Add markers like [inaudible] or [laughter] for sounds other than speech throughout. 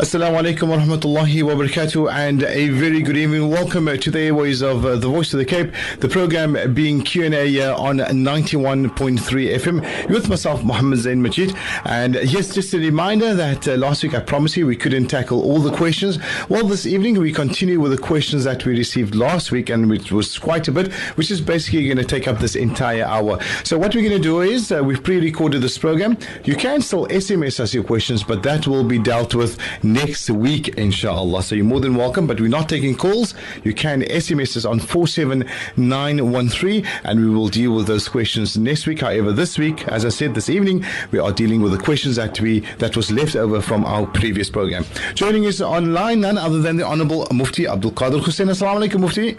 Assalamu alaikum wa rahmatullahi wa barakatuh and a very good evening. Welcome to the airways of uh, The Voice of the Cape, the program being Q&A uh, on 91.3 FM with myself, Muhammad Zain Majid. And uh, yes, just a reminder that uh, last week I promised you we couldn't tackle all the questions. Well, this evening we continue with the questions that we received last week and which was quite a bit, which is basically going to take up this entire hour. So what we're going to do is uh, we've pre-recorded this program. You can still SMS us your questions, but that will be dealt with next week, inshallah. So you're more than welcome, but we're not taking calls. You can SMS us on 47913 and we will deal with those questions next week. However, this week, as I said this evening, we are dealing with the questions that we that was left over from our previous program. Joining us online, none other than the Honorable Mufti Abdul Kader Hoosain. Assalamu alaikum, Mufti.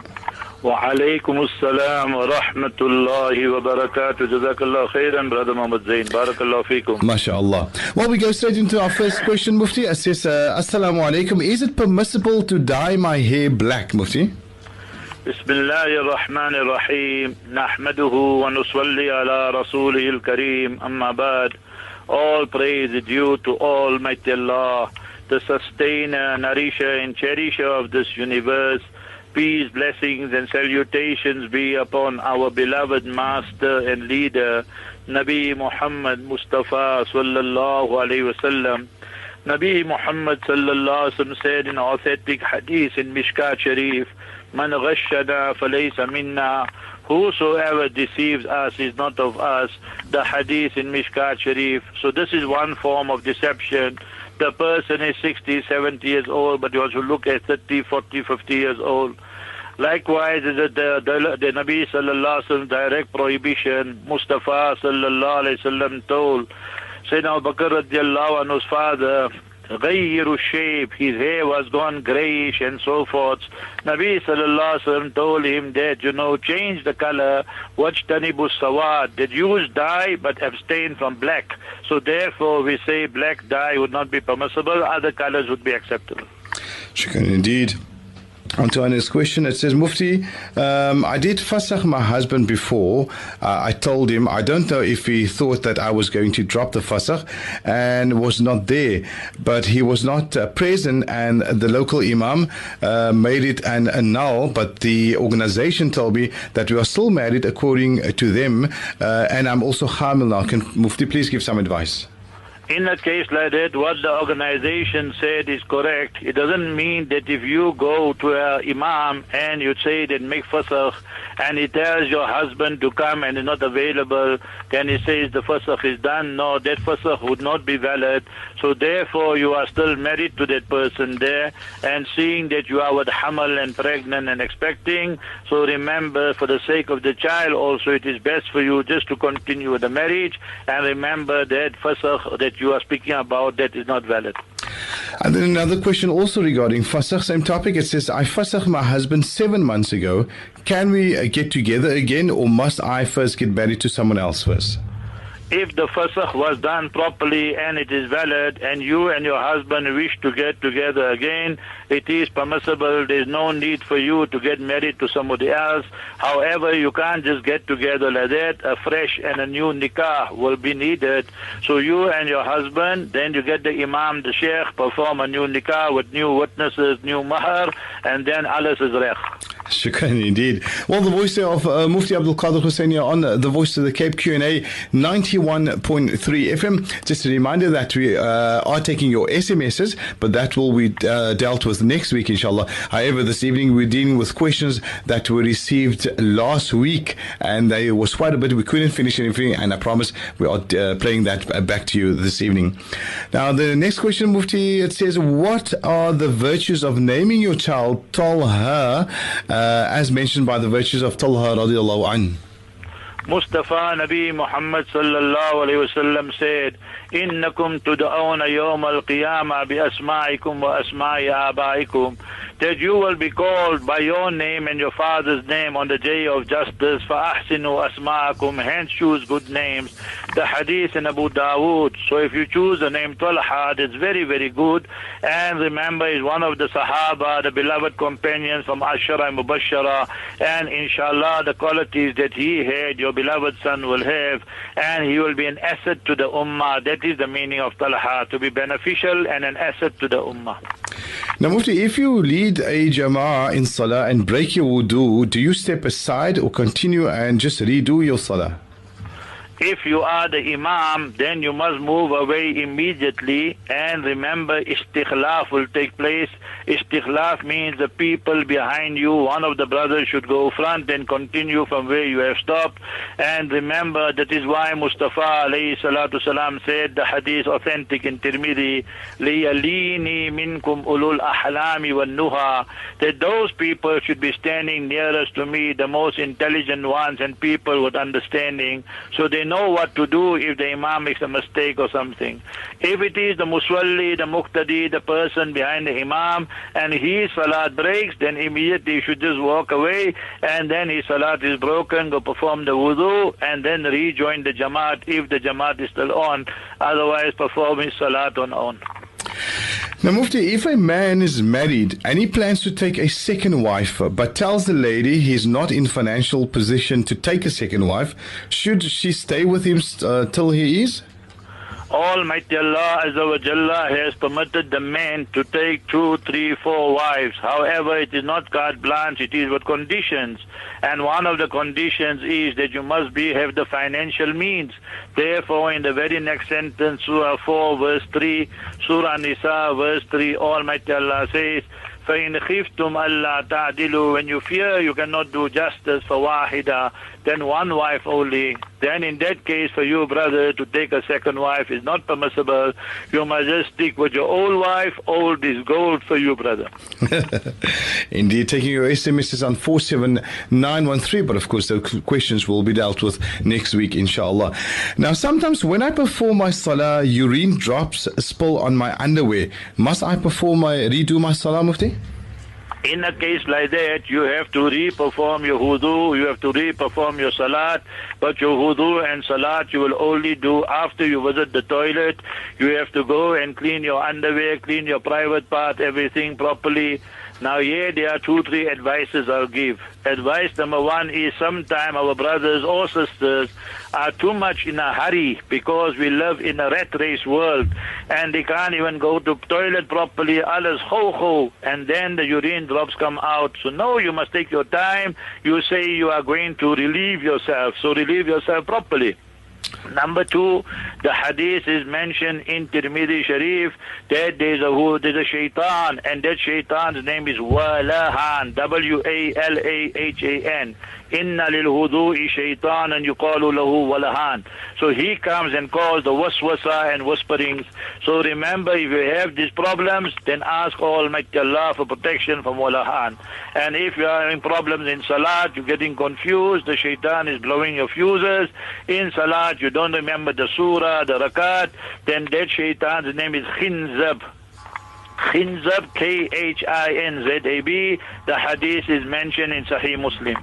وعليكم السلام ورحمة الله وبركاته جزاك الله خيرا brother Muhammad Zain بارك الله فيكم MashaAllah. Well, we go straight into our first question, Mufti. It says, uh, Assalamu alaikum. Is it permissible to dye my hair black, Mufti? بسم الله الرحمن الرحيم نحمده ونصلي على رسوله الكريم أما بعد All praise is due to Almighty Allah, the sustainer, nourisher and cherisher of this universe. Peace, blessings and salutations be upon our beloved master and leader, Nabi Muhammad Mustafa sallallahu alayhi wasallam. Nabi Muhammad sallallahu alayhi wasallam said in authentic hadith in Mishkat Sharif, Man ghashana falaysa minna. Whosoever deceives us is not of us. The hadith in Mishkat Sharif. So this is one form of deception. The person is 60, 70 years old, but you also look at 30, 40, 50 years old. Likewise, the, the, the, Nabi sallallahu alaihi direct prohibition, Mustafa sallallahu alaihi wasallam told Sayyidina Abu Bakr radiallahu anhu's father, غير shape, his hair was gone grayish and so forth. Nabi sallallahu alaihi wasallam told him that, you know, change the color, watch tanibu sawad, that use dye but abstain from black. So therefore we say black dye would not be permissible, other colors would be acceptable. Shukran indeed. On to our next question. It says, Mufti, um, I did fasakh my husband before. Uh, I told him, I don't know if he thought that I was going to drop the fasakh and was not there, but he was not uh, present and the local imam uh, made it an annul, but the organization told me that we are still married according to them uh, and I'm also hamil now. Can Mufti please give some advice? In a case like that, what the organization said is correct. It doesn't mean that if you go to a imam and you say that make fasakh and he tells your husband to come and is not available, then he says the fasakh is done. No, that fasakh would not be valid. So therefore you are still married to that person there and seeing that you are with hamal and pregnant and expecting. So remember for the sake of the child also it is best for you just to continue the marriage and remember that fasakh that you are speaking about that is not valid. And then another question also regarding fasakh, same topic. It says, I fasakh my husband seven months ago. Can we uh, get together again or must I first get married to someone else first? If the fasakh was done properly and it is valid and you and your husband wish to get together again, it is permissible. There's no need for you to get married to somebody else. However, you can't just get together like that. A fresh and a new nikah will be needed. So you and your husband, then you get the imam, the sheikh, perform a new nikah with new witnesses, new mahar, and then alles is rech. Shukran indeed. Well, the voice of uh, Mufti Abdul Kader Hoosain on uh, the Voice of the Cape Q&A 91.3 FM. Just a reminder that we uh, are taking your SMSs, but that will be uh, dealt with next week, inshallah. However, this evening we're dealing with questions that were received last week, and there was quite a bit. We couldn't finish anything, and I promise we are uh, playing that back to you this evening. Now, the next question, Mufti, it says, What are the virtues of naming your child Talha? Uh, as mentioned by the virtues of Talha radiallahu anhu. Mustafa Nabi Muhammad sallallahu alayhi wasallam said, "Innakum tud'auna yawm al-qiyamah bi asma'ikum wa asma'i abaikum." that you will be called by your name and your father's name on the day of justice. فَأَحْسِنُوا أَسْمَاءَكُمْ Hence choose good names. The hadith in Abu Dawood. So if you choose the name Talha, it's very, very good. And remember, he's one of the Sahaba, the beloved companions from Ashara and Mubashara. And inshallah, the qualities that he had, your beloved son will have. And he will be an asset to the Ummah. That is the meaning of Talha, to be beneficial and an asset to the Ummah. Now, Mufti, if you lead a Jama'ah in Salah and break your wudu, do you step aside or continue and just redo your Salah? If you are the Imam, then you must move away immediately and remember istikhlaf will take place. Istikhlaf means the people behind you, one of the brothers should go front and continue from where you have stopped. And remember that is why Mustafa alayhi salatu salam said the hadith authentic in Tirmidhi, لِيَلِينِي مِنْكُمْ أُولُو الْأَحْلَامِ وَالنُّهَى That those people should be standing nearest to me, the most intelligent ones and people with understanding. So they know what to do if the imam makes a mistake or something. If it is the muswalli, the muqtadi, the person behind the imam, and his salat breaks, then immediately he should just walk away, and then his salat is broken, go perform the wudu, and then rejoin the jamaat if the jamaat is still on. Otherwise, perform his salat on own. Now, Mufti, if a man is married and he plans to take a second wife, but tells the lady he's not in financial position to take a second wife, should she stay with him uh, till he is? Almighty Allah Azza wa Jalla has permitted the man to take two, three, four wives. However, it is not carte blanche, it is with conditions. And one of the conditions is that you must be have the financial means. Therefore, in the very next sentence, Surah 4, verse 3, Surah Nisa, verse 3, Almighty Allah says, فإن خفتم ألا تعدلوا when you fear you cannot do justice for wahida then one wife only then in that case for you brother to take a second wife is not permissible. You must just stick with your old wife. Old is gold for you brother. [laughs] Indeed taking your SMS on 47913 but of course the questions will be dealt with next week inshallah. Now sometimes when I perform my salah urine drops spill on my underwear. Must I perform my redo my salah mufti in a case like that, you have to re-perform your wudu, you have to re-perform your salat, but your wudu and salat you will only do after you visit the toilet. You have to go and clean your underwear, clean your private part, everything properly. Now here there are two, three advices I'll give. Advice number one is sometimes our brothers or sisters are too much in a hurry because we live in a rat race world and they can't even go to toilet properly, alles ho ho, and then the urine drops come out. So no, you must take your time. You say you are going to relieve yourself, so relieve yourself properly. Number two, the hadith is mentioned in Tirmidhi Sharif that there's a there's a shaitan and that shaitan's name is Walahan W A L A H A N Inna lil hudu'i shaytanan yuqalu lahu walahan. So he comes and calls the waswasa and whisperings. So remember, if you have these problems, then ask Almighty Allah for protection from walahan. And if you are having problems in salat, you're getting confused, the shaitan is blowing your fuses. In salat, you don't remember the surah, the rakat, then that shaitan's name is khinzab. Khinzab, K-H-I-N-Z-A-B. The hadith is mentioned in Sahih Muslim.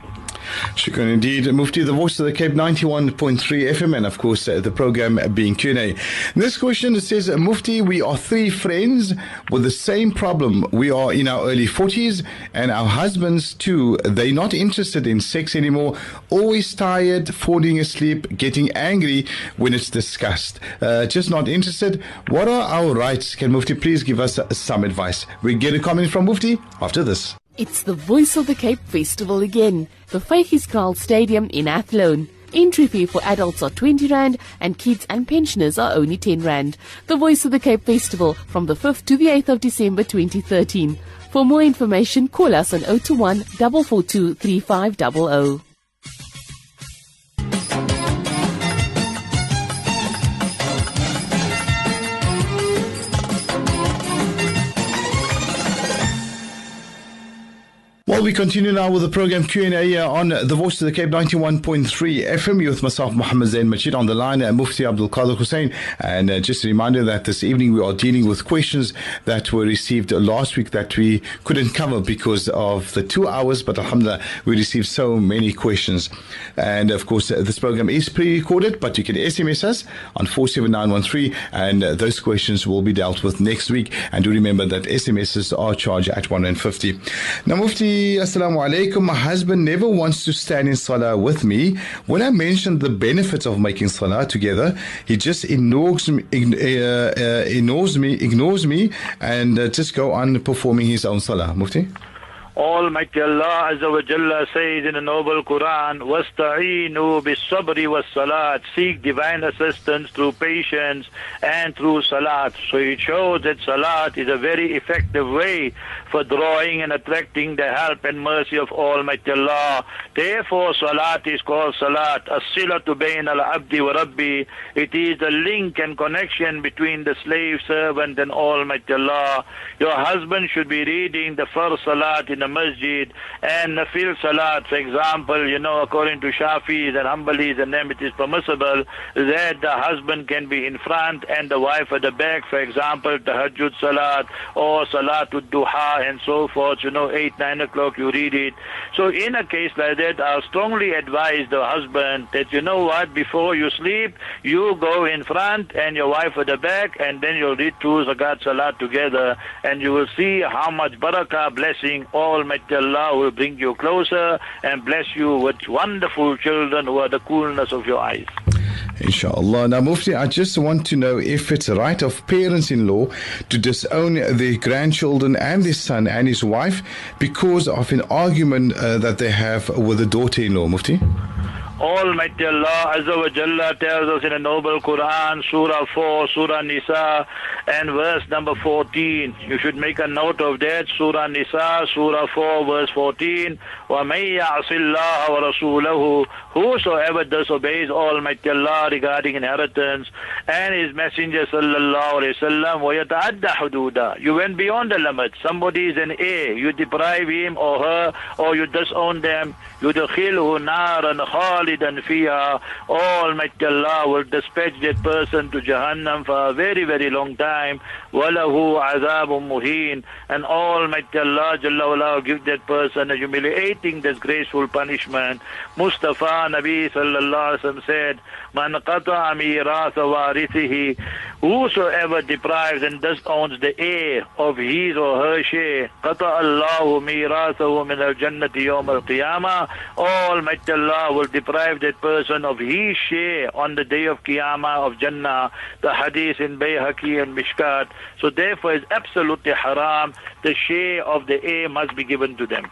Shukran indeed. Mufti, the voice of the Cape 91.3 FM, and of course, uh, the program being Q&A. This question says, Mufti, we are three friends with the same problem. We are in our early 40s, and our husbands too. They're not interested in sex anymore, always tired, falling asleep, getting angry when it's discussed. Uh, just not interested. What are our rights? Can Mufti please give us some advice? We get a comment from Mufti after this. It's the Voice of the Cape Festival again. The Vygies Kraal Stadium in Athlone. Entry fee for adults are 20 Rand and kids and pensioners are only 10 Rand. The Voice of the Cape Festival from the 5th to the 8th of December 2013. For more information, call us on 021 442 3500. Well, we continue now with the program Q&A on the Voice of the Cape 91.3 FM. With myself, Muhammad Zain Majid, on the line, uh, Mufti Abdul Kader Hoosain. And uh, just a reminder that this evening we are dealing with questions that were received last week that we couldn't cover because of the two hours. But alhamdulillah, we received so many questions. And of course, uh, this program is pre-recorded, but you can SMS us on 47913 and uh, those questions will be dealt with next week. And do remember that SMSs are charged at 150. Now, Mufti, Assalamu alaikum. My husband never wants to stand in salah with me. When I mention the benefits of making salah together, he just ignores me, uh, uh, ignores me, ignores me, and uh, just go on performing his own salah. Mufti. Almighty Allah Azza wa Jalla says in the noble Quran, Wasta'inu bis-sabri wa Salat. Seek divine assistance through patience and through salat. So it shows that salat is a very effective way for drawing and attracting the help and mercy of Almighty Allah. Therefore, salat is called salat, as-silatu bayn al-abdi wa rabbi. It is the link and connection between the slave servant and Almighty Allah. Your husband should be reading the first salat in the masjid and nafil salat, for example, you know, according to Shafis and Hanbalis and them, it is permissible that the husband can be in front and the wife at the back, for example, tahajjud salat or salatul duha and so forth, you know, 8, 9 o'clock you read it. So in a case like that, I'll strongly advise the husband that, you know what, before you sleep, you go in front and your wife at the back and then you'll read two rakat salat together and you will see how much barakah, blessing, all Almighty Allah will bring you closer and bless you with wonderful children who are the coolness of your eyes. Inshallah. Now, Mufti, I just want to know if it's right of parents in law to disown their grandchildren and their son and his wife because of an argument uh, that they have with the daughter in law, Mufti? Almighty Allah Azza wa Jalla tells us in the noble Quran, Surah 4, Surah Nisa, and verse number 14. You should make a note of that. Surah Nisa, Surah 4, verse 14. وَمَن يَعْصِ اللَّهَ وَرَسُولَهُ Whosoever disobeys Almighty Allah regarding inheritance and His Messenger sallallahu alayhi wasallam, وَيَتَعَدَّ حُدُودًا You went beyond the limit. Somebody is an heir. You deprive him or her, or you disown them. يُدْخِلْهُ نَارًا خَالِدًا فِيهَا Almighty Allah will dispatch that person to Jahannam for a very, very long time. وَلَهُ عَذَابٌ مُهِينٌ And Almighty Allah Jalla wala will give that person a humiliating, disgraceful punishment. Mustafa Nabi sallallahu alaihi wasallam said, "Man qata'a mirath warithihi." Whosoever deprives and disowns the heir of his or her share, qata'a Allahu mirathahu min al-jannati yawm al-qiyamah. Almighty Allah will deprive that person of his share on the day of Qiyamah of Jannah. The hadith in Bayhaqi and Mishkat. so therefore, it's absolutely haram. The share of the heir must be given to them.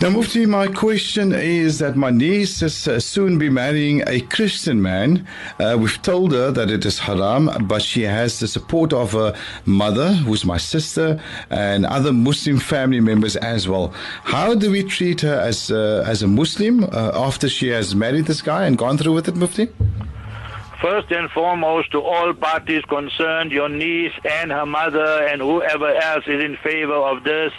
Now, Mufti, my question is that my niece is uh, soon be marrying a Christian man. Uh, we've told her that it is haram, but she has the support of her mother, who's my sister, and other Muslim family members as well. How do we treat her as uh, as a Muslim uh, after she has married this guy and gone through with it, Mufti? First and foremost, to all parties concerned, your niece and her mother and whoever else is in favor of this,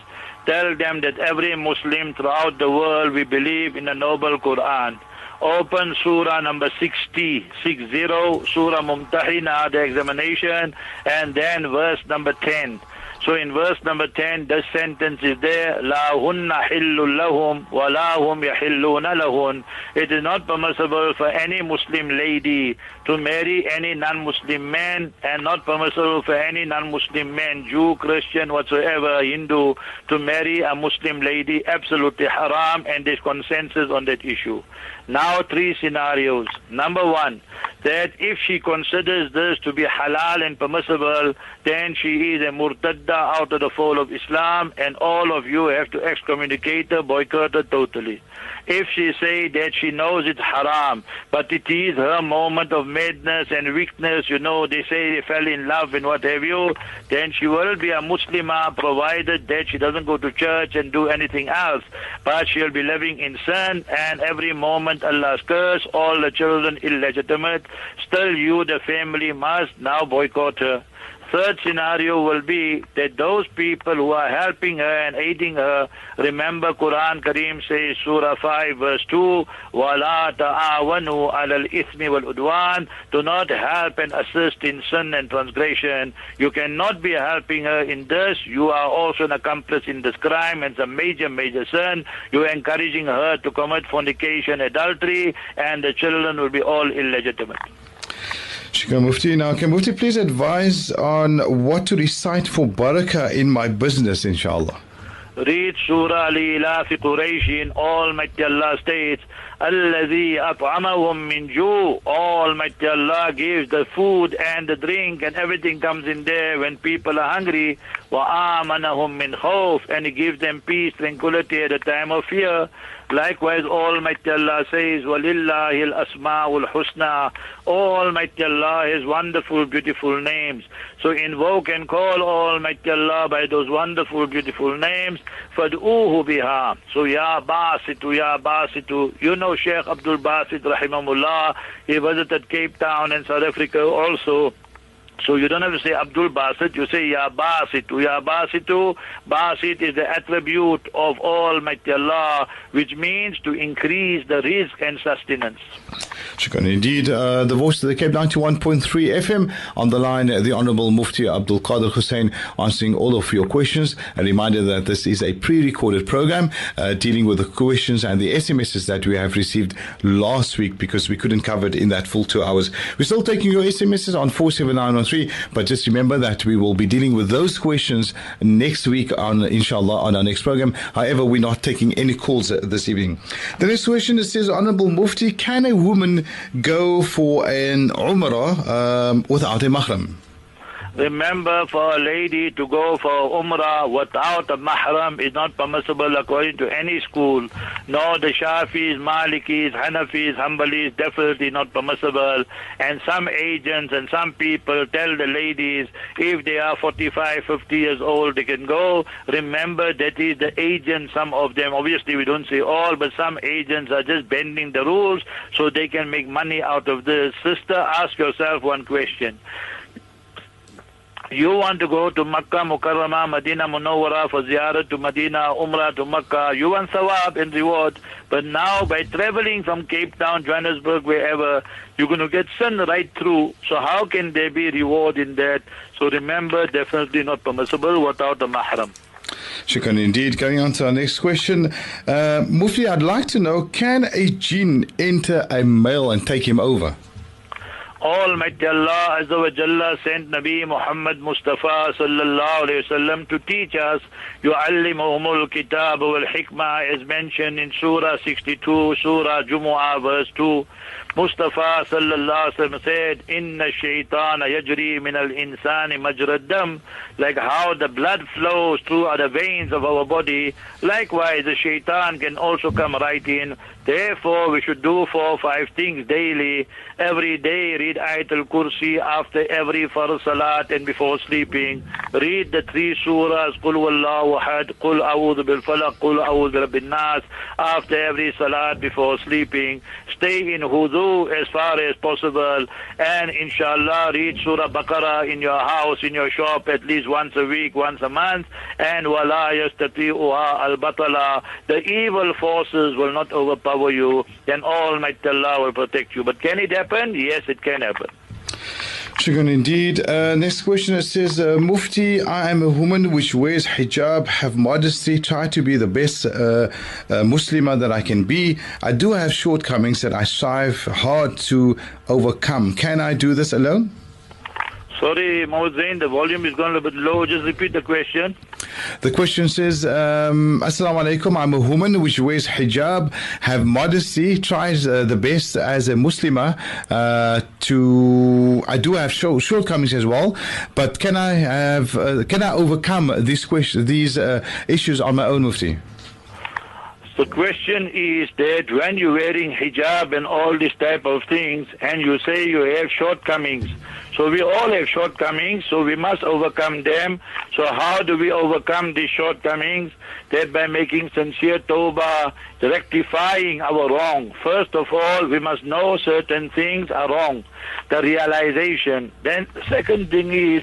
Tell them that every Muslim throughout the world, we believe in the noble Quran. Open Surah number 60, 60, Surah Mumtahina, the examination, and then verse number 10. So in verse number 10, the sentence is there, La hunna hillul lahum wa la hum yahilluna lahun. It is not permissible for any Muslim lady to marry any non-Muslim man and not permissible for any non-Muslim man, Jew, Christian, whatsoever, Hindu, to marry a Muslim lady, absolutely haram and there's consensus on that issue. Now three scenarios. Number one, that if she considers this to be halal and permissible, then she is a murtadda out of the fold of Islam and all of you have to excommunicate her, boycott her totally. If she say that she knows it's haram, but it is her moment of madness and weakness, you know, they say they fell in love and what have you, then she will be a Muslimah provided that she doesn't go to church and do anything else. But she'll be living in sin and every moment Allah's curse, all the children illegitimate, still you, the family, must now boycott her. Third scenario will be that those people who are helping her and aiding her, remember Quran Kareem says, Surah 5 verse 2, وَلَا تَعَاوَنُوا عَلَى الْإِثْمِ وَالْعُدْوَانِ Do not help and assist in sin and transgression. You cannot be helping her in this. You are also an accomplice in this crime and it's a major, major sin. You are encouraging her to commit fornication, adultery, and the children will be all illegitimate. Shukran Mufti. Now, can Mufti please advise on what to recite for barakah in my business, inshallah? Read Surah Al-Ila fi Quraysh. Almighty Allah states, الذي أطعمهم من جوع Almighty Allah gives the food and the drink and everything comes in there when people are hungry وآمنهم من خوف and He gives them peace, tranquility at a time of fear Likewise, Almighty Allah says, وَلِلَّهِ الْأَسْمَاءُ الْحُسْنَى Almighty Allah has wonderful, beautiful names. So invoke and call Almighty Allah by those wonderful, beautiful names. فَدْعُوهُ بِهَا So Ya Basitu, Ya Basitu. You know Sheikh Abdul Basit, rahimahullah. He visited Cape Town and South Africa also. So you don't have to say Abdul Basit, you say Ya Basitu. Ya Basitu, Basit is the attribute of Almighty Allah, which means to increase the rizq and sustenance. Shukran. Indeed, uh, the voice of the Cape 91.3 FM on the line, the Honorable Mufti Abdul Kader Hoosain answering all of your questions. A reminder that this is a pre-recorded program uh, dealing with the questions and the SMSs that we have received last week because we couldn't cover it in that full two hours. We're still taking your SMSs on 47913, but just remember that we will be dealing with those questions next week on, inshallah, on our next program. However, we're not taking any calls uh, this evening. The next question says, Honorable Mufti, can a woman go for an Umrah um, without a mahram? Remember, for a lady to go for Umrah without a mahram is not permissible according to any school. No, the Shafis, Malikis, Hanafis, Hanbalis, definitely not permissible. And some agents and some people tell the ladies if they are 45, 50 years old, they can go. Remember, that is the agent, some of them, obviously we don't say all, but some agents are just bending the rules so they can make money out of this. Sister, ask yourself one question you want to go to Makkah, Mukarramah, Medina Munawwara for ziyarat to Medina, Umrah to Makkah, you want sawab and reward. But now by traveling from Cape Town, Johannesburg, wherever, you're going to get sun right through. So how can there be reward in that? So remember, definitely not permissible without a mahram. Shukran indeed. Going on to our next question. Uh, Mufti, I'd like to know, can a jinn enter a male and take him over? Almighty Allah Azza wa Jalla sent Nabi Muhammad Mustafa sallallahu alayhi wasallam to teach us يُعَلِّمُهُمُ الْكِتَابَ وَالْحِكْمَةِ as mentioned in Surah 62, Surah Jumu'ah verse 2. Mustafa sallallahu alaihi wasallam said, "Inna shaytana yajri min al-insani majra dam." Like how the blood flows through the veins of our body, likewise the shaitan can also come right in. Therefore, we should do four or five things daily. Every day, read Ayatul Kursi after every farz salat and before sleeping. Read the three surahs, Qul Wallahu Ahad, Qul A'udhu Bil Falaq, Qul A'udhu Rabbin Nas, after every salat before sleeping. Stay in wudu as far as possible. And inshallah, read Surah Baqarah in your house, in your shop at least once a week, once a month. And wala yastati'uha al-batala. The evil forces will not overpower you. Then Almighty Allah will protect you. But can it happen? Yes, it can happen. Shukran indeed. Uh, next question it says, uh, Mufti, I am a woman which wears hijab, have modesty, try to be the best uh, uh, Muslimah that I can be. I do have shortcomings that I strive hard to overcome. Can I do this alone? Sorry, Zain, the volume is gone a little bit low. Just repeat the question. The question says, um, Assalamu alaikum, I'm a woman which wears hijab, have modesty, tries uh, the best as a Muslimah uh, to, I do have shortcomings as well, but can I have, uh, can I overcome these question, these uh, issues on my own, Mufti? The question is that when you're wearing hijab and all these type of things, and you say you have shortcomings, so we all have shortcomings, so we must overcome them. So how do we overcome these shortcomings? That by making sincere tawbah, rectifying our wrong. First of all, we must know certain things are wrong. The realization. Then second thing is,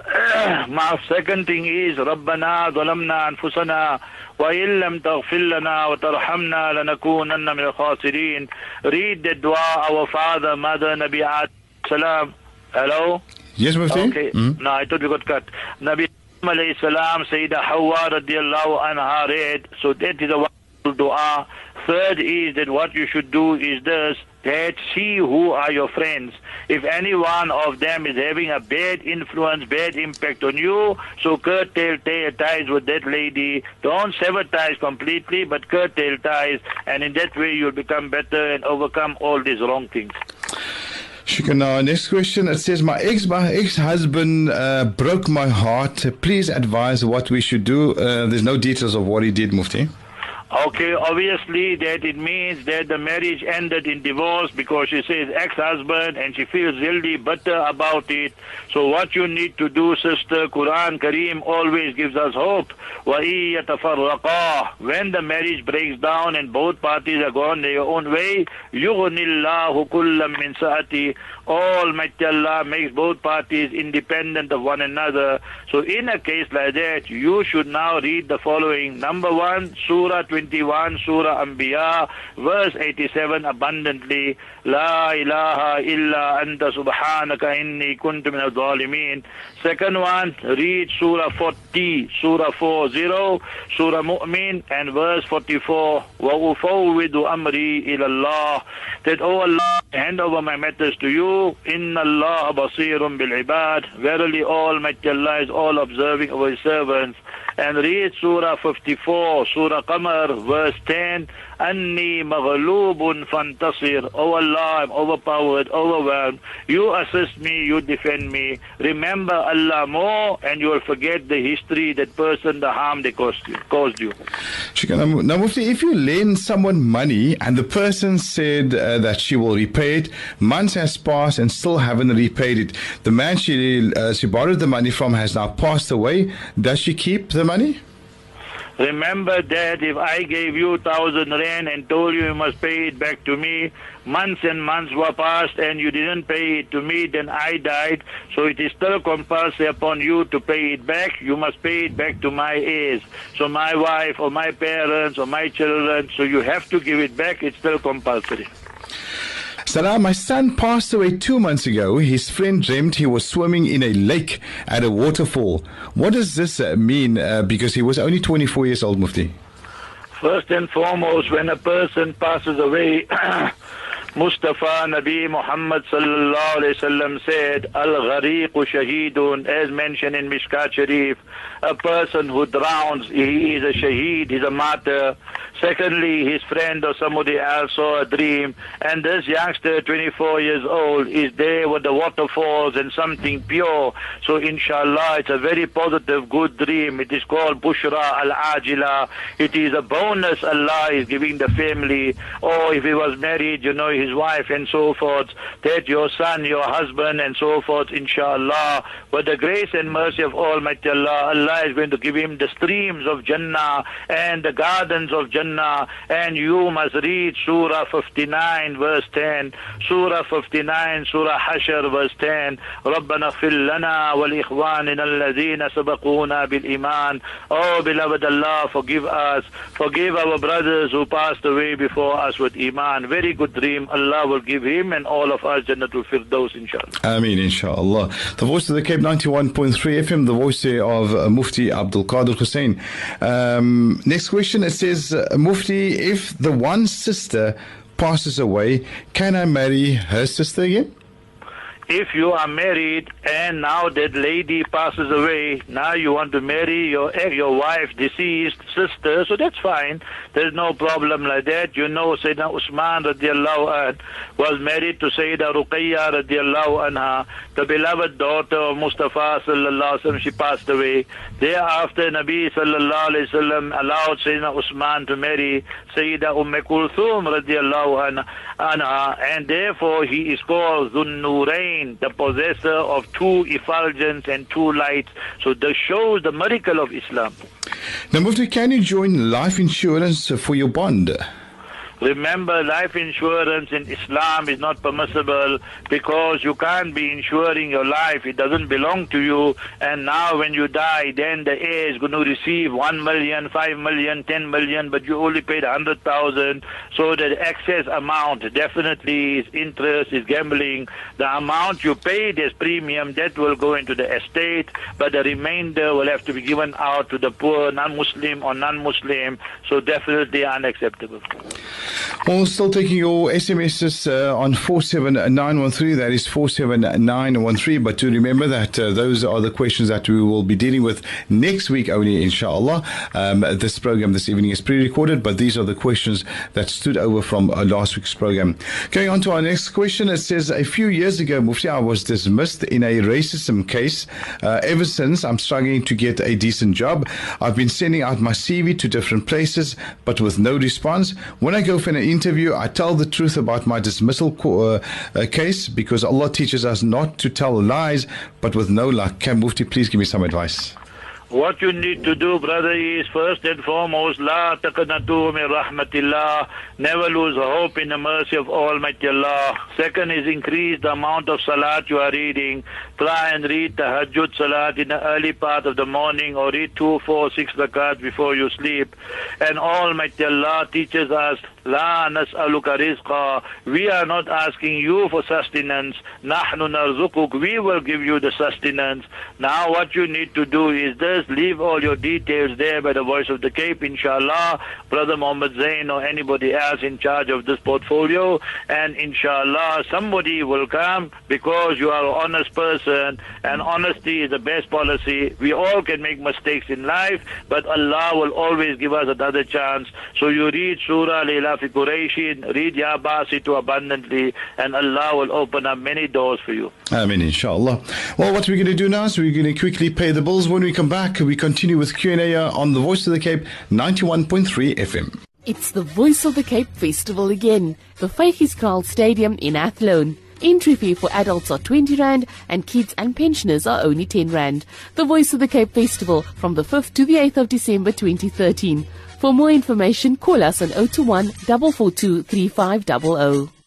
[clears throat] my second thing is ربنا ظلمنا أنفسنا وإن لم تغفر لنا وترحمنا لنكونن من الخاسرين read the dua our father mother Nabi Ad salam hello Yes, Mufti? okay Mhm. no I thought we got cut Nabi alayhi salam Sayyida Hawa radiallahu anha read so that is a wonderful dua third is that what you should do is this that see who are your friends. If any one of them is having a bad influence, bad impact on you, so curtail ties with that lady. Don't sever ties completely, but curtail ties, and in that way you'll become better and overcome all these wrong things. Shukran. Now, next question. It says, My ex my ex husband uh, broke my heart. Please advise what we should do. Uh, there's no details of what he did, Mufti. Okay, obviously that it means that the marriage ended in divorce because she says ex-husband and she feels really bitter about it. So what you need to do, sister, Quran Kareem always gives us hope. وَإِن يَتَفَرَّقَا When the marriage breaks down and both parties are gone their own way, يُغْنِ اللَّهُ كُلًّا مِنْ سَعَتِهِ Almighty Allah makes both parties independent of one another. So in a case like that, you should now read the following. Number one, Surah 21, Surah Anbiya, verse 87 abundantly. La ilaha illa anta subhanaka inni kuntu min al-zalimin. Second one, read Surah 40, Surah 40, Surah Mu'min, and verse 44. وَأُفَوِّدُ أَمْرِي إِلَى اللَّهِ That, oh Allah, hand over my matters to you. Allah basirun bil ibad. Verily, Almighty Allah is all observing of His servants. And read Surah 54, Surah Qamar, verse 10. Anni maghlubun fantasir. Oh Allah, I'm overpowered, overwhelmed. You assist me, you defend me. Remember Allah more, and you will forget the history, that person, the harm they caused you. Now, Mufti, if you lend someone money and the person said uh, that she will repay it, months has passed and still haven't repaid it. The man she, uh, she borrowed the money from has now passed away. Does she keep the money? Remember that if I gave you thousand rand and told you you must pay it back to me, months and months were passed and you didn't pay it to me, then I died. So it is still compulsory upon you to pay it back. You must pay it back to my heirs. So my wife or my parents or my children. So you have to give it back. It's still compulsory. Salah, my son passed away two months ago. His friend dreamt he was swimming in a lake at a waterfall. What does this uh, mean? Uh, because he was only 24 years old, Mufti. First and foremost, when a person passes away, [clears throat] Mustafa Nabi Muhammad sallallahu alayhi wasallam said, Al-Ghariq Shahidun, as mentioned in Mishkat Sharif, a person who drowns, he is a shaheed, he's a martyr. Secondly, his friend or somebody else saw a dream, and this youngster, 24 years old, is there with the waterfalls and something pure. So inshallah, it's a very positive, good dream. It is called Bushra al-Ajila. It is a bonus Allah is giving the family. Or if he was married, you know, his wife and so forth, that your son, your husband and so forth, inshallah, with the grace and mercy of Almighty Allah, Allah is going to give him the streams of Jannah and the gardens of Jannah. And you must read Surah 59, verse 10, Surah 59, Surah Hashr, verse 10, ربنا اغفر لنا ولإخواننا الذين سبقونا بالإيمان. Oh, beloved Allah, forgive us, forgive our brothers who passed away before us with Iman. Very good dream. Allah will give him and all of us Jannatul Firdaus, inshallah. Ameen, inshallah. The voice of the Cape 91.3 FM, the voice of uh, Mufti Abdul Kader Hoosain. Um, next question it says, uh, Mufti, if the one sister passes away, can I marry her sister again? If you are married and now that lady passes away, now you want to marry your your wife, deceased sister, so that's fine. There's no problem like that. You know, Sayyidina Usman radiallahu anh was married to Sayyida Ruqayya radiallahu anha, the beloved daughter of Mustafa sallallahu alaihi. She passed away. Thereafter, Nabi sallallahu alaihi wasallam allowed Sayyidina Usman to marry Sayyida Umm Kulthum radiallahu anha, and therefore he is called Dhun Nurain the possessor of two effulgence and two lights. So this shows the miracle of Islam. Now, Mufti, can you join life insurance for your bond? Remember, life insurance in Islam is not permissible because you can't be insuring your life. It doesn't belong to you. And now when you die, then the heir is going to receive 1 million, 5 million, 10 million, but you only paid 100,000. So the excess amount definitely is interest, is gambling. The amount you paid as premium, that will go into the estate, but the remainder will have to be given out to the poor, non-Muslim or non-Muslim. So definitely unacceptable. Well, still taking your SMSs uh, on 47913. That is 47913. But to remember that uh, those are the questions that we will be dealing with next week only, inshallah. Um, this program this evening is pre recorded, but these are the questions that stood over from uh, last week's program. Going on to our next question, it says A few years ago, Mufti, I was dismissed in a racism case. Uh, ever since, I'm struggling to get a decent job. I've been sending out my CV to different places, but with no response. When I go for an interview, I tell the truth about my dismissal co- uh, uh, case because Allah teaches us not to tell lies, but with no luck. Can Mufti please give me some advice? What you need to do, brother, is first and foremost, la taqnatu min rahmatillah. Never lose hope in the mercy of Almighty Allah. Second is increase the amount of salat you are reading. Try and read the Hajjud salat in the early part of the morning or read two, four, six rakats before you sleep. And Almighty Allah teaches us La nas'aluka rizqa. We are not asking you for sustenance. Nahnu narzukuk. We will give you the sustenance. Now what you need to do is this. Leave all your details there by the voice of the Cape, inshallah. Brother Muhammad Zain or anybody else in charge of this portfolio. And inshallah, somebody will come because you are an honest person. And honesty is the best policy. We all can make mistakes in life, but Allah will always give us another chance. So you read Surah Layla fi Qurayshin, read Ya Basitu abundantly, and Allah will open up many doors for you. Amen, inshallah. Well, what we're going to do now is we're going to quickly pay the bills. When we come back, we continue with Q&A on the Voice of the Cape 91.3 FM. It's the Voice of the Cape Festival again. The Vygies Kraal Stadium in Athlone. Entry fee for adults are 20 Rand and kids and pensioners are only 10 Rand. The Voice of the Cape Festival from the 5th to the 8th of December 2013. For more information, call us on 021 442 3500.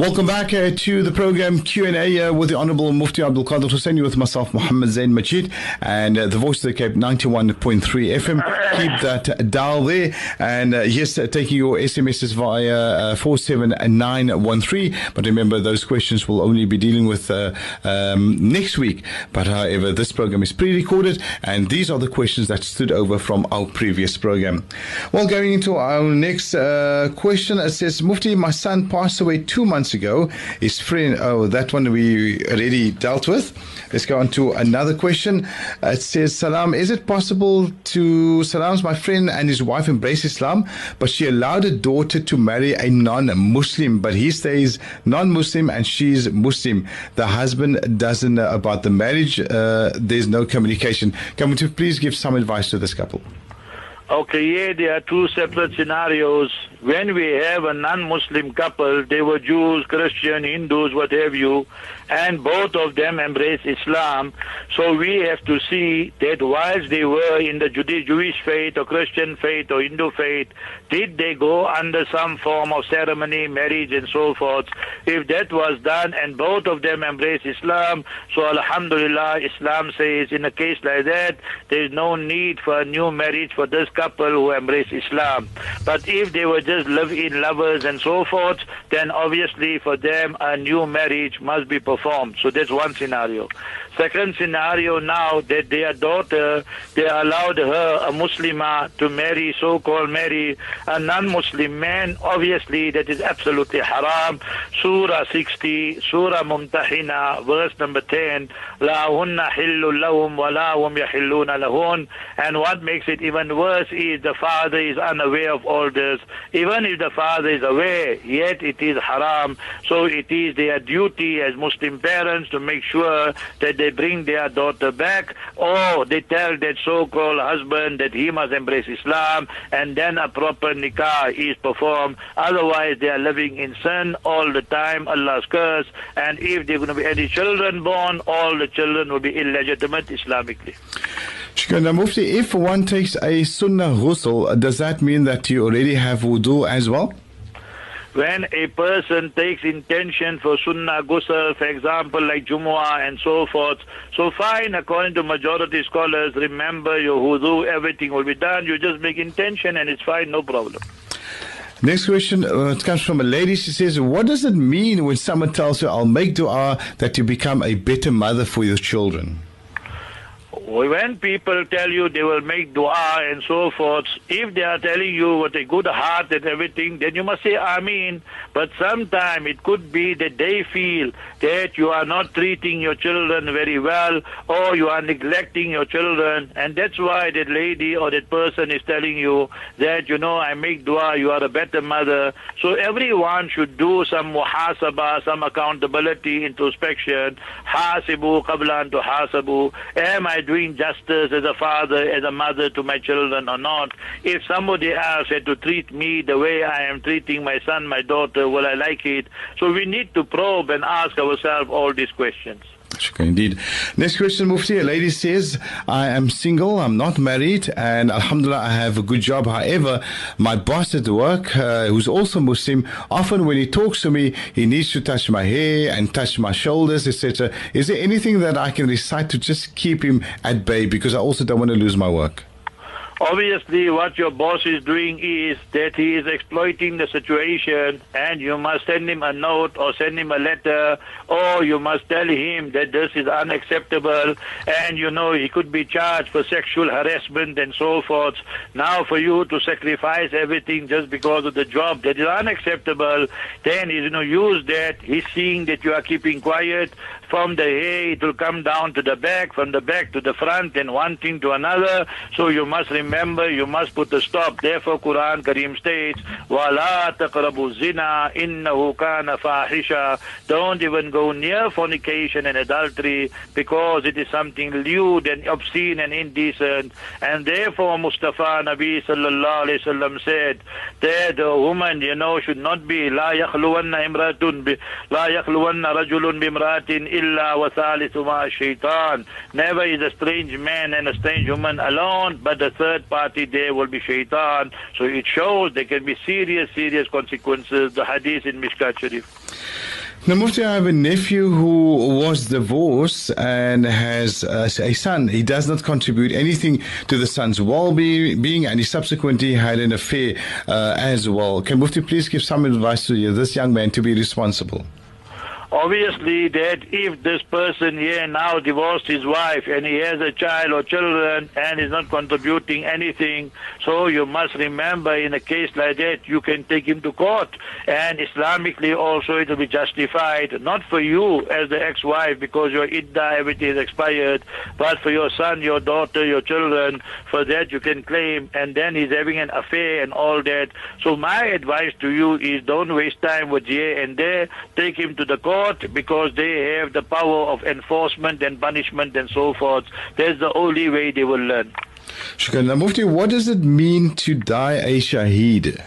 Welcome back uh, to the program Q&A uh, with the Honorable Mufti Abdul Kader Husseini with myself, Muhammad Zain Majid, and uh, the Voice of the Cape 91.3 FM. Keep that dial there. And uh, yes, uh, taking your SMSs via uh, 47913. But remember, those questions will only be dealing with um, next week. But however, this program is pre-recorded, and these are the questions that stood over from our previous program. Well, going into our next question, it says, Mufti, my son passed away two months months ago. His friend, oh, that one we already dealt with. Let's go on to another question. It says, Salam, is it possible to, Salam's my friend and his wife embrace Islam, but she allowed a daughter to marry a non-Muslim, but he stays non-Muslim and she's Muslim. The husband doesn't know about the marriage. Uh, there's no communication. Can we please give some advice to this couple? Okay, yeah, there are two separate scenarios. When we have a non-Muslim couple, they were Jews, Christian, Hindus, what have you, and both of them embrace Islam. So we have to see that whilst they were in the Jewish faith or Christian faith or Hindu faith, did they go under some form of ceremony, marriage and so forth? If that was done and both of them embrace Islam, so Alhamdulillah, Islam says in a case like that, there is no need for a new marriage for this couple who embrace Islam. But if they were just live-in lovers and so forth, then obviously for them a new marriage must be performed. So that's one scenario. Second scenario now that their daughter, they allowed her, a Muslimah, to marry, so-called marry a non-Muslim man. Obviously, that is absolutely haram. Surah 60, Surah Mumtahina, verse number 10, La hunna hillu lahum wa la hum yahilluna lahun. And what makes it even worse is the father is unaware of all this. Even if the father is aware, yet it is haram. So it is their duty as Muslim parents to make sure that they they bring their daughter back, or they tell that so-called husband that he must embrace Islam, and then a proper nikah is performed. Otherwise, they are living in sin all the time, Allah's curse, and if there are going to be any children born, all the children will be illegitimate Islamically. Mufti, if one takes a sunnah ghusl, does that mean that you already have wudu as well? When a person takes intention for sunnah ghusl, for example, like Jumu'ah and so forth, so fine, according to majority scholars, remember your wudu, everything will be done. You just make intention and it's fine, no problem. Next question uh, it comes from a lady. She says, What does it mean when someone tells you, I'll make dua that you become a better mother for your children? When people tell you they will make dua and so forth, if they are telling you with a good heart and everything, then you must say Ameen. But sometimes it could be that they feel that you are not treating your children very well or you are neglecting your children. And that's why that lady or that person is telling you that, you know, I make dua, you are a better mother. So everyone should do some muhasabah, some accountability, introspection. Hasibu qablan to hasabu. Am I doing justice as a father, as a mother to my children or not? If somebody else had to treat me the way I am treating my son, my daughter, will I like it? So we need to probe and ask ourselves all these questions. Shukran indeed. Next question, Mufti. A lady says, I am single, I'm not married, and Alhamdulillah, I have a good job. However, my boss at work, uh, who's also Muslim, often when he talks to me, he needs to touch my hair and touch my shoulders, etc. Is there anything that I can recite to just keep him at bay? Because I also don't want to lose my work. Obviously, what your boss is doing is that he is exploiting the situation, and you must send him a note or send him a letter, or you must tell him that this is unacceptable, and you know he could be charged for sexual harassment and so forth. Now, for you to sacrifice everything just because of the job that is unacceptable, then he's you know use that. He's seeing that you are keeping quiet. From the hair, it will come down to the back, from the back to the front, and one thing to another. So you must remember, you must put a stop. Therefore, Quran Kareem states, وَلَا تَقْرَبُوا الزِّنَا إِنَّهُ كَانَ فَاحِشًا Don't even go near fornication and adultery because it is something lewd and obscene and indecent. And therefore, Mustafa Nabi sallallahu alayhi wasallam said that a woman, you know, should not be لا يخلون امرأة لا يخلون رجل بامرأة wa thalituma shaitan. Never is a strange man and a strange woman alone, but the third party there will be shaitan. So it shows there can be serious, serious consequences. The hadith in Mishkat Sharif. Now, Mufti, I have a nephew who was divorced and has uh, a son. He does not contribute anything to the son's well-being, and he subsequently had an affair uh, as well. Can Mufti please give some advice to this young man to be responsible? Obviously that if this person here now divorced his wife and he has a child or children and is not contributing anything, so you must remember in a case like that you can take him to court. And Islamically also it will be justified, not for you as the ex-wife because your idda, everything is expired, but for your son, your daughter, your children, for that you can claim and then he's having an affair and all that. So my advice to you is don't waste time with here and there, take him to the court court because they have the power of enforcement and punishment and so forth. That's the only way they will learn. Shukran. Mufti, what does it mean to die a shaheed?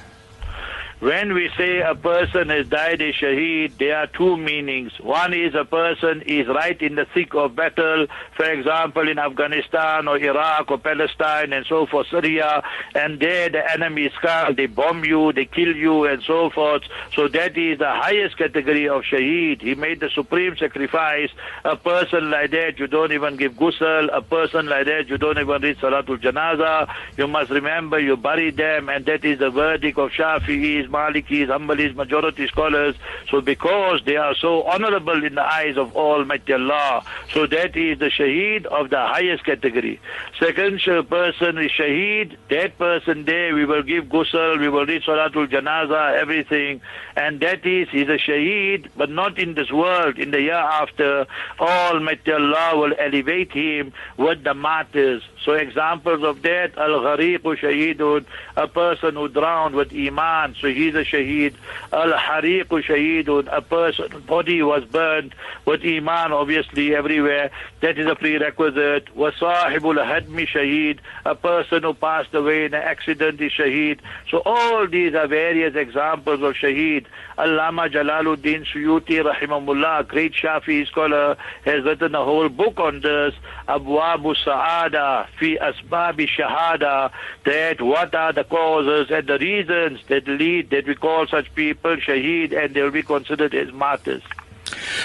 When we say a person has died a shaheed, there are two meanings. One is a person is right in the thick of battle, for example, in Afghanistan or Iraq or Palestine and so forth, Syria, and there the enemy is come, they bomb you, they kill you and so forth. So that is the highest category of shaheed. He made the supreme sacrifice. A person like that, you don't even give ghusl. A person like that, you don't even read Salatul Janaza. You must remember you bury them, and that is the verdict of Shafi'is, Malikis, Hanbalis, majority scholars. So because they are so honorable in the eyes of Almighty Allah, so that is the shaheed of the highest category. Second person is shaheed. That person there, we will give ghusl, we will read Salatul Janaza, everything. And that is, he's a shaheed, but not in this world. In the year after, Almighty Allah will elevate him with the martyrs. So examples of that, al-ghariqu shahidun, a person who drowned with iman. So he a shaheed. Al-hariqu shaheedun, a person's body was burned with iman obviously everywhere. That is a prerequisite. Wasahibul hadmi shaheed, a person who passed away in an accident is shaheed. So all these are various examples of shaheed. Allama Jalaluddin Suyuti rahimahullah, great Shafi scholar, has written a whole book on this, Abwabu Sa'ada fi Asbabi Shahada, that what are the causes and the reasons that lead, that we call such people shaheed and they will be considered as martyrs.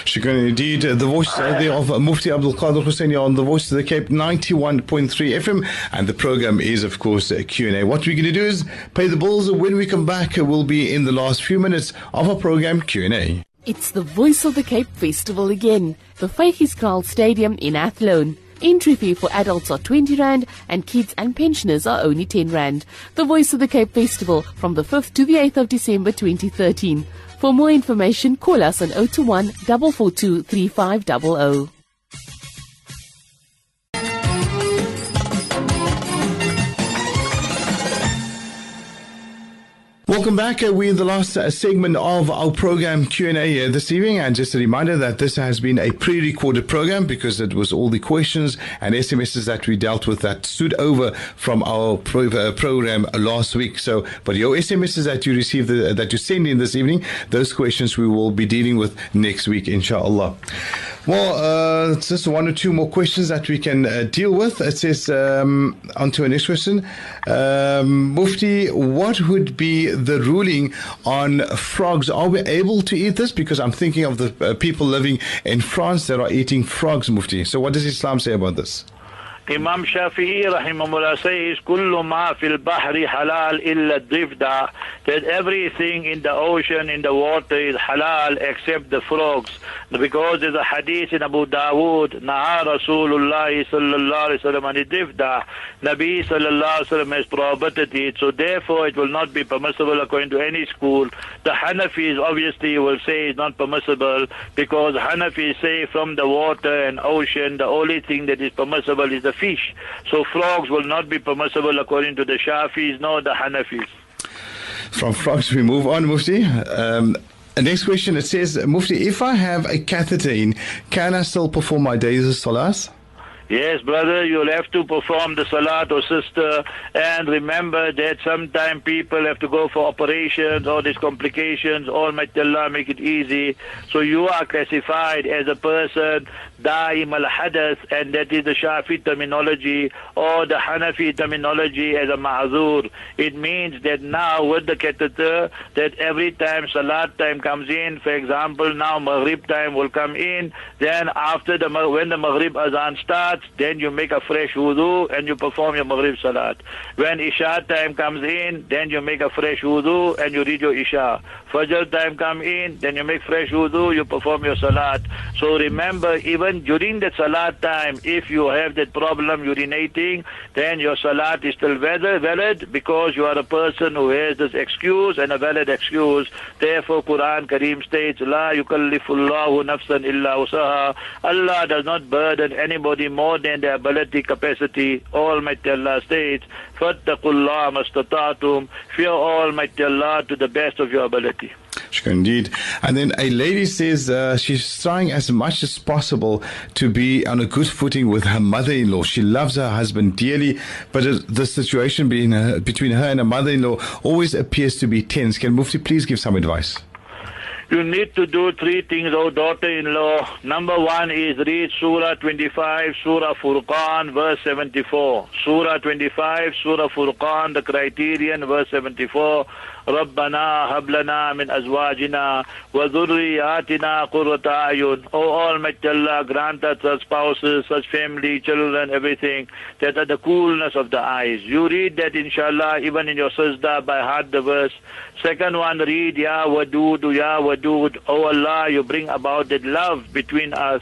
Shukran indeed. Uh, the voice uh, there of uh, Mufti Abdul Kader Hoosain on the Voice of the Cape 91.3 FM. And the program is, of course, uh, a Q&A. What we're going to do is pay the bills. When we come back, we'll be in the last few minutes of our program Q&A. It's the Voice of the Cape Festival again. The Vygies Kraal Stadium in Athlone. Entry fee for adults are 20 Rand and kids and pensioners are only 10 Rand. The Voice of the Cape Festival from the 5th to the 8th of December 2013. For more information, call us on 021 442 3500. Welcome back. Uh, we're in the last uh, segment of our program Q&A uh, this evening. And just a reminder that this has been a pre-recorded program because it was all the questions and SMSs that we dealt with that stood over from our pro- program last week. So, but your SMSs that you received, that you send in this evening, those questions we will be dealing with next week, inshallah. Well, uh, just one or two more questions that we can uh, deal with. It says, um, on to our next question. Um, Mufti, what would be the ruling on frogs? Are we able to eat this? Because I'm thinking of the uh, people living in France that are eating frogs, Mufti. So, what does Islam say about this? Imam Shafi'i rahimahullah says, Kullu ma fil bahri halal illa drifda, that everything in the ocean, in the water is halal except the frogs. Because there's a hadith in Abu Dawood, Naha Rasulullah sallallahu alayhi wa sallam and drifda, Nabi sallallahu alayhi wa sallam has prohibited it, so therefore it will not be permissible according to any school. The Hanafis obviously will say it's not permissible because Hanafis say from the water and ocean, the only thing that is permissible is the fish. So frogs will not be permissible according to the Shafis nor the Hanafis. From frogs, we move on, Mufti. Um, next question it says, Mufti, if I have a catheter in, can I still perform my days of salas? Yes, brother, you'll have to perform the salat or sister. And remember that sometimes people have to go for operations, all these complications. All might Allah make it easy. So you are classified as a person, daim al and that is the Shafi terminology or the Hanafi terminology as a ma'zur. It means that now with the catheter, that every time salat time comes in, for example, now maghrib time will come in, then after the when the maghrib azan starts, then you make a fresh wudu and you perform your Maghrib Salat. When Isha time comes in, then you make a fresh wudu and you read your Isha. Fajr time come in, then you make fresh wudu, you perform your Salat. So remember, even during the salat time. If you have that problem urinating, then your salat is still valid because you are a person who has this excuse and a valid excuse. Therefore, Quran Kareem states, La yukallifullahu nafsan illa usaha. Allah does not burden anybody more than their ability, capacity. Almighty Allah states, Fattakullah mastatatum. Fear Almighty Allah to the best of your ability. Shukran indeed. And then a lady says uh, she's trying as much as possible to be on a good footing with her mother-in-law. She loves her husband dearly, but the situation between her, between her and her mother-in-law always appears to be tense. Can Mufti please give some advice? You need to do three things, O daughter-in-law. Number one is read Surah 25, Surah Furqan, verse 74. Surah 25, Surah Furqan, the criterion, verse 74. ربنا لنا من أزواجنا وذرياتنا قرة أعين O Almighty Allah grant us such spouses, such family, children, everything that are the coolness of the eyes. You read that inshallah even in your sajda by heart the verse. Second one read Ya Wadud, Ya Wadud. O Allah you bring about that love between us.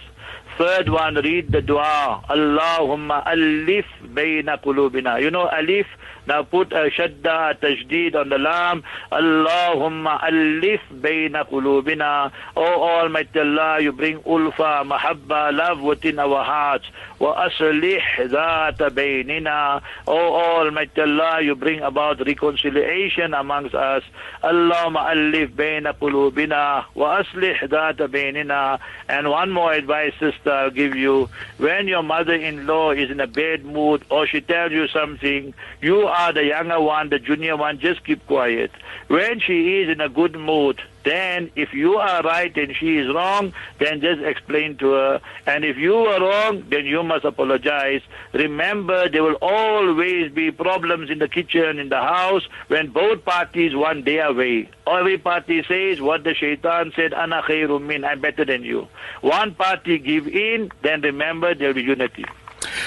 Third one, read the dua. Allahumma alif bayna qulubina. You know, alif, Now put a shadda, tajdeed on the lam. Allahumma alif bayna qulubina. Oh Almighty Allah, you bring ulfa, mahabba, love within our hearts. Wa aslih ذات بيننا. Oh Almighty Allah, you bring about reconciliation amongst us. Allahumma alif bayna qulubina. Wa aslih ذات بيننا. And one more advice, sister, I'll give you. When your mother-in-law is in a bad mood or she tells you something, you are the younger one, the junior one, just keep quiet. When she is in a good mood, then if you are right and she is wrong, then just explain to her. And if you are wrong, then you must apologize. Remember, there will always be problems in the kitchen, in the house, when both parties want their way. Every party says what the shaitan said, Ana khairum min, I'm better than you. One party give in, then remember there will be unity.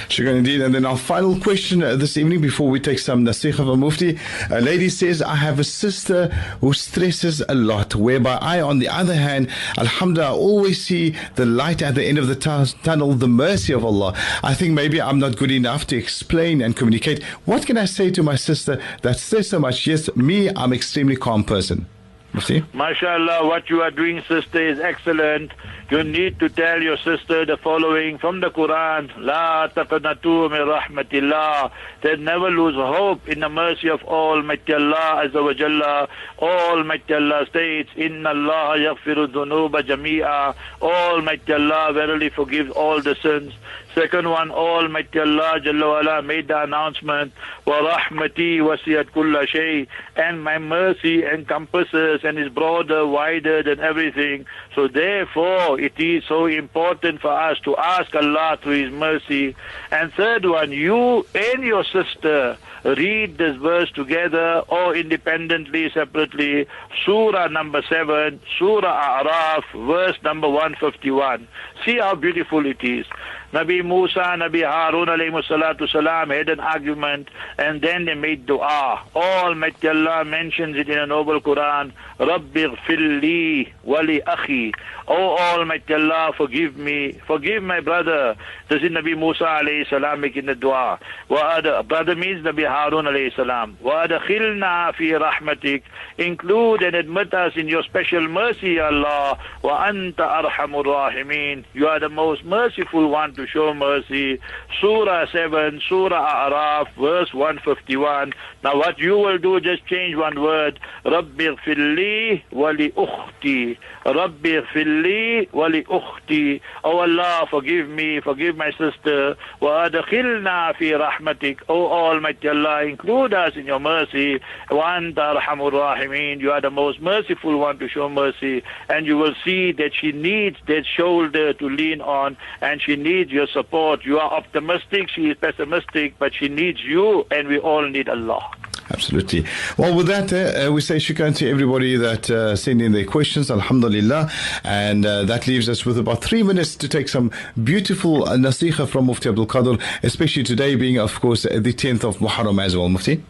Shukran indeed. And then our final question uh, this evening before we take some nasiha from Mufti. A lady says, I have a sister who stresses a lot, whereby I, on the other hand, Alhamdulillah, always see the light at the end of the t- tunnel, the mercy of Allah. I think maybe I'm not good enough to explain and communicate. What can I say to my sister that says so much? Yes, me, I'm extremely calm person. Mufti? MashaAllah, what you are doing, sister, is excellent. You need to tell your sister the following from the Quran, La taqnatu min rahmatillah. That never lose hope in the mercy of Almighty Allah Azza wa Jalla. Almighty Allah states, Inna Allah yaghfiru dhunuba jami'a. Almighty Allah verily forgives all the sins. Second one, Almighty Allah Jalla made the announcement, Wa rahmati wasiyat kulla shay. And my mercy encompasses and is broader, wider than everything. So therefore, it is so important for us to ask Allah through His mercy. And third one, you and your sister read this verse together or independently, separately. Surah number 7, Surah A'raf, verse number 151. See how beautiful it is. Nabi Musa, Nabi Harun alayhi salatu salam had an argument and then they made dua. Almighty Allah mentions it in a noble Quran. Rabbi ghfirli wali akhi. Oh Almighty Allah, forgive me, forgive my brother. This is Nabi Musa alayhi salam making the dua. Brother means Nabi Harun alayhi salam. Wa adkhilna fi rahmatik. Include and admit us in your special mercy, Allah. Wa anta arhamur rahimin. You are the most merciful one to show mercy. Surah 7, Surah A'raf, verse 151. Now what you will do, just change one word. Rabbi ghfirli wali ukhti. Rabbi ghfirli wali ukhti. Oh Allah, forgive me, forgive my sister. Wa adkhilna fi rahmatik. Oh Almighty Allah, include us in your mercy. Wa anta arhamur rahimin. You are the most merciful one to show mercy. And you will see that she needs that shoulder to lean on and she needs your support. You are optimistic, she is pessimistic, but she needs you and we all need Allah. Absolutely. Well, with that, uh, we say shukran to everybody that uh, sent in their questions, alhamdulillah. And uh, that leaves us with about three minutes to take some beautiful nasiha from Mufti Abdul Kader, especially today being, of course, the 10th of Muharram as well, Mufti.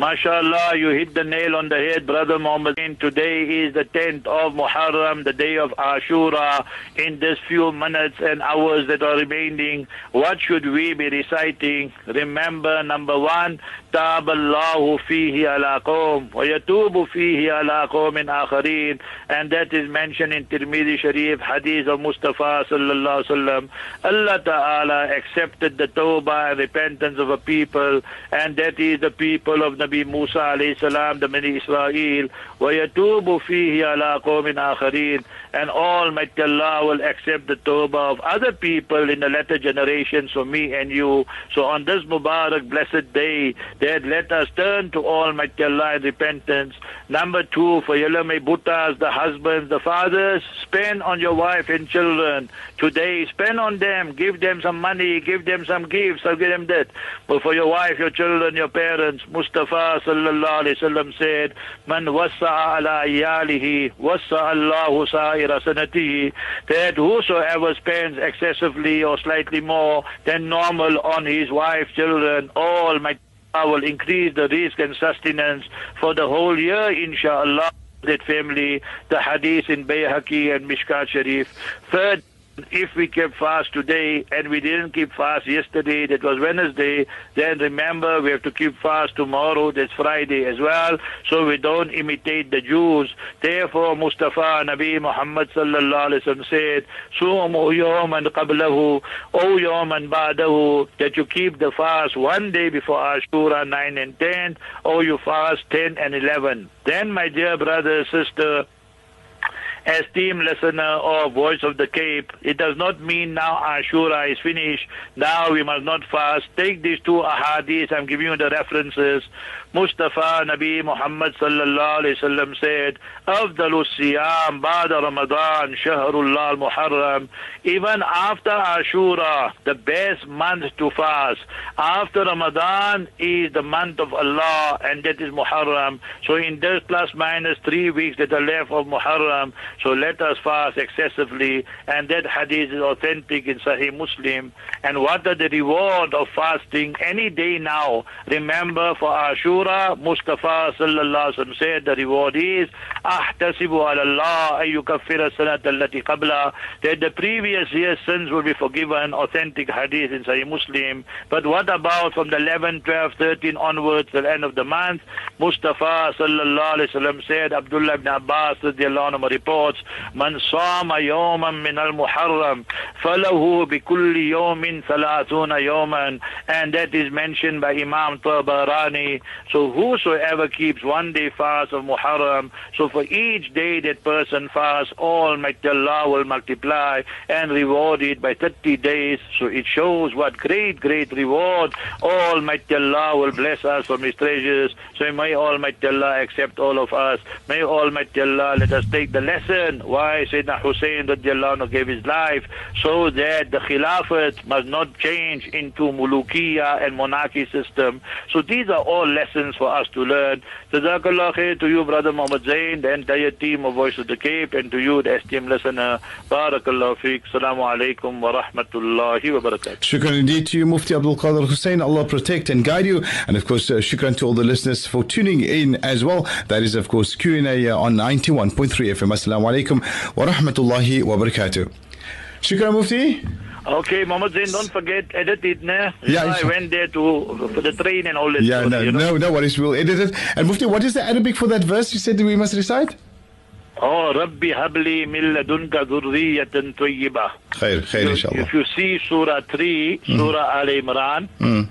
MashaAllah, you hit the nail on the head, Brother Muhammad. Today is the 10th of Muharram, the day of Ashura. In this few minutes and hours that are remaining, what should we be reciting? Remember, number one, تاب الله فيه على قوم ويتوب فيه على قوم آخرين and that is mentioned in Tirmidhi Sharif hadith of Mustafa sallallahu alaihi wasallam Allah Ta'ala accepted the tawbah and repentance of a people and that is the people of نبي موسى عليه السلام ده بني إسرائيل ويتوب فيه على قوم آخرين. And Almighty Allah will accept the tawbah of other people in the latter generations for me and you so on this Mubarak blessed day that let us turn to Almighty Allah in repentance. Number two, for Yalame Buttas, the husbands, the fathers, spend on your wife and children. Today, spend on them, give them some money, give them some gifts, I'll give them that. But for your wife, your children, your parents, Mustafa sallallahu alayhi wasallam said, Man wasa ala iyalihi, wasa Allahu sanatihi, that whosoever spends excessively or slightly more than normal on his wife, children, Almighty I will increase the rizq and sustenance for the whole year, inshallah. That family, the hadith in Bayhaqi and Mishkat Sharif. Third, if we kept fast today and we didn't keep fast yesterday, that was Wednesday, then remember we have to keep fast tomorrow, that's Friday as well, so we don't imitate the Jews. Therefore, Mustafa Nabi Muhammad sallallahu alaihi wasallam said, Sumu yawman qablahu, O yawman ba'dahu, that you keep the fast one day before Ashura 9 and 10, or you fast 10 and 11. Then, my dear brother, sister, esteemed listener uh, or oh, voice of the Cape, it does not mean now Ashura is finished. Now we must not fast. Take these two ahadith. I'm giving you the references. Mustafa Nabi Muhammad sallallahu alaihi wasallam said, "Afdalu siyam ba'da Ramadan shahrullah al-Muharram." Even after Ashura, the best month to fast after Ramadan is the month of Allah, and that is Muharram. So in this plus minus three weeks that are left of Muharram, so let us fast excessively, and that hadith is authentic in Sahih Muslim. And what are the reward of fasting any day now? Remember for Ashura, Mustafa sallallahu alaihi said the reward is ahtasibu ala Allah sanat allati qabla that the previous year's sins will be forgiven. Authentic hadith in Sahih Muslim. But what about from the 11, 12, 13 onwards, the end of the month? Mustafa sallallahu alaihi said, Abdullah ibn Abbas radiallahu anhu reports, من صام يوما من المحرم فله بكل يوم ثلاثون يوما and that is mentioned by Imam Tabarani. So whosoever keeps one day fast of Muharram, so for each day that person fasts, Almighty Allah will multiply and reward it by 30 days. So it shows what great, great reward Almighty Allah will bless us from His treasures. So may Almighty Allah accept all of us. May Almighty Allah let us take the lesson why Sayyidina Hussein radiallahu gave his life so that the Khilafat must not change into Mulukiya and monarchy system. So these are all lessons for us to learn. Jazakallah khair to you, Brother Muhammad Zain, the entire team of Voice of the Cape, and to you, the esteemed listener. Barakallah fiqh. Assalamu alaikum wa rahmatullahi wa barakatuh. Shukran indeed to you, Mufti Abdul Kader Hoosain. Allah protect and guide you. And of course, uh, shukran to all the listeners for tuning in as well. That is, of course, Q&A uh, on 91.3 FM. Assalamu alaikum wa rahmatullahi wa barakatuh. Shukran, Mufti. Okay, Muhammad Zain, don't forget, edit it, ne? Yeah, I went there to for the train and all that. Yeah, stuff, no, you know? no, no worries. We'll edit it. And Mufti, what is the Arabic for that verse you said we must recite? Oh, Rabbi habli min ladunka dhurriyatan tayyibah. Khair, khair, inshallah. If you see Surah 3, Surah Al Imran, Mm.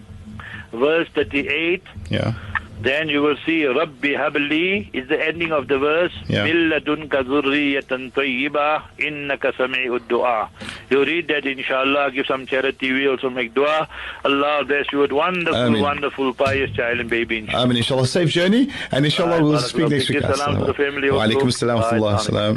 verse 38, Yeah. Then you will see Rabbi habli is the ending of the verse. Yeah. Min ladunka dhurriyatan tayyibah innaka sami'ud du'a. You read that inshallah, give some charity, we also make dua. Allah bless you with wonderful, Ameen. wonderful, pious child and baby inshallah. I mean, inshallah, safe journey. And inshallah, we'll speak next week. salam to the family Wa alaikum assalam wa rahmatullah. Salam.